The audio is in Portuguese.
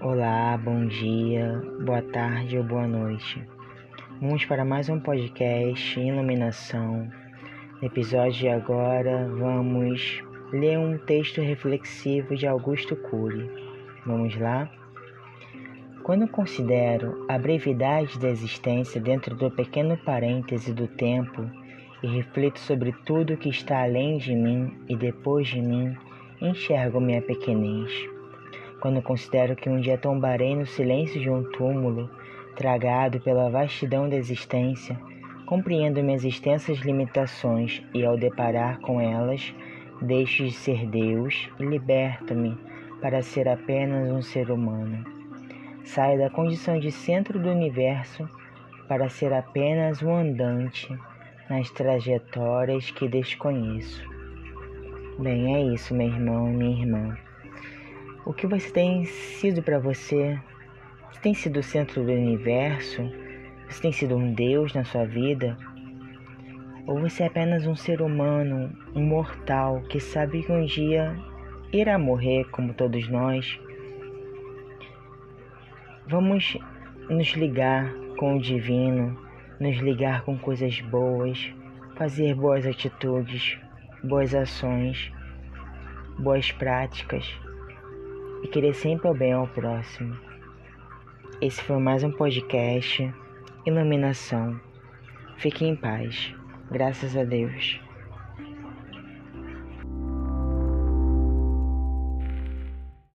Olá, bom dia, boa tarde ou boa noite. Vamos para mais um podcast Iluminação. No episódio de agora, vamos ler um texto reflexivo de Augusto Cury. Vamos lá? Quando considero a brevidade da existência dentro do pequeno parêntese do tempo e reflito sobre tudo que está além de mim e depois de mim, enxergo minha pequenez. Quando considero que um dia tombarei no silêncio de um túmulo, tragado pela vastidão da existência, compreendo minhas extensas limitações e, ao deparar com elas, deixo de ser Deus e liberto-me para ser apenas um ser humano. Saio da condição de centro do universo para ser apenas um andante nas trajetórias que desconheço. Bem, é isso, meu irmão minha irmã. O que você tem sido para você? Você tem sido o centro do universo? Você tem sido um Deus na sua vida? Ou você é apenas um ser humano, um mortal que sabe que um dia irá morrer como todos nós? Vamos nos ligar com o divino, nos ligar com coisas boas, fazer boas atitudes, boas ações, boas práticas e querer sempre o bem ao próximo. Esse foi mais um podcast Iluminação. Fique em paz. Graças a Deus.